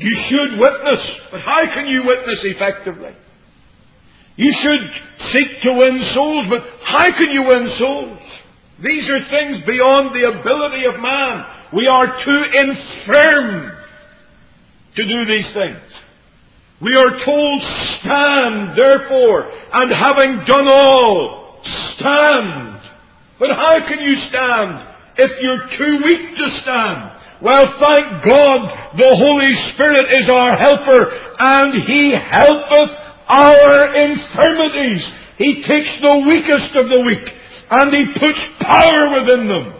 You should witness, but how can you witness effectively? You should seek to win souls, but how can you win souls? These are things beyond the ability of man. We are too infirm to do these things. We are told, stand, therefore, and having done all, stand. But how can you stand if you're too weak to stand? Well, thank God the Holy Spirit is our helper, and He helpeth our infirmities. He takes the weakest of the weak, and He puts power within them.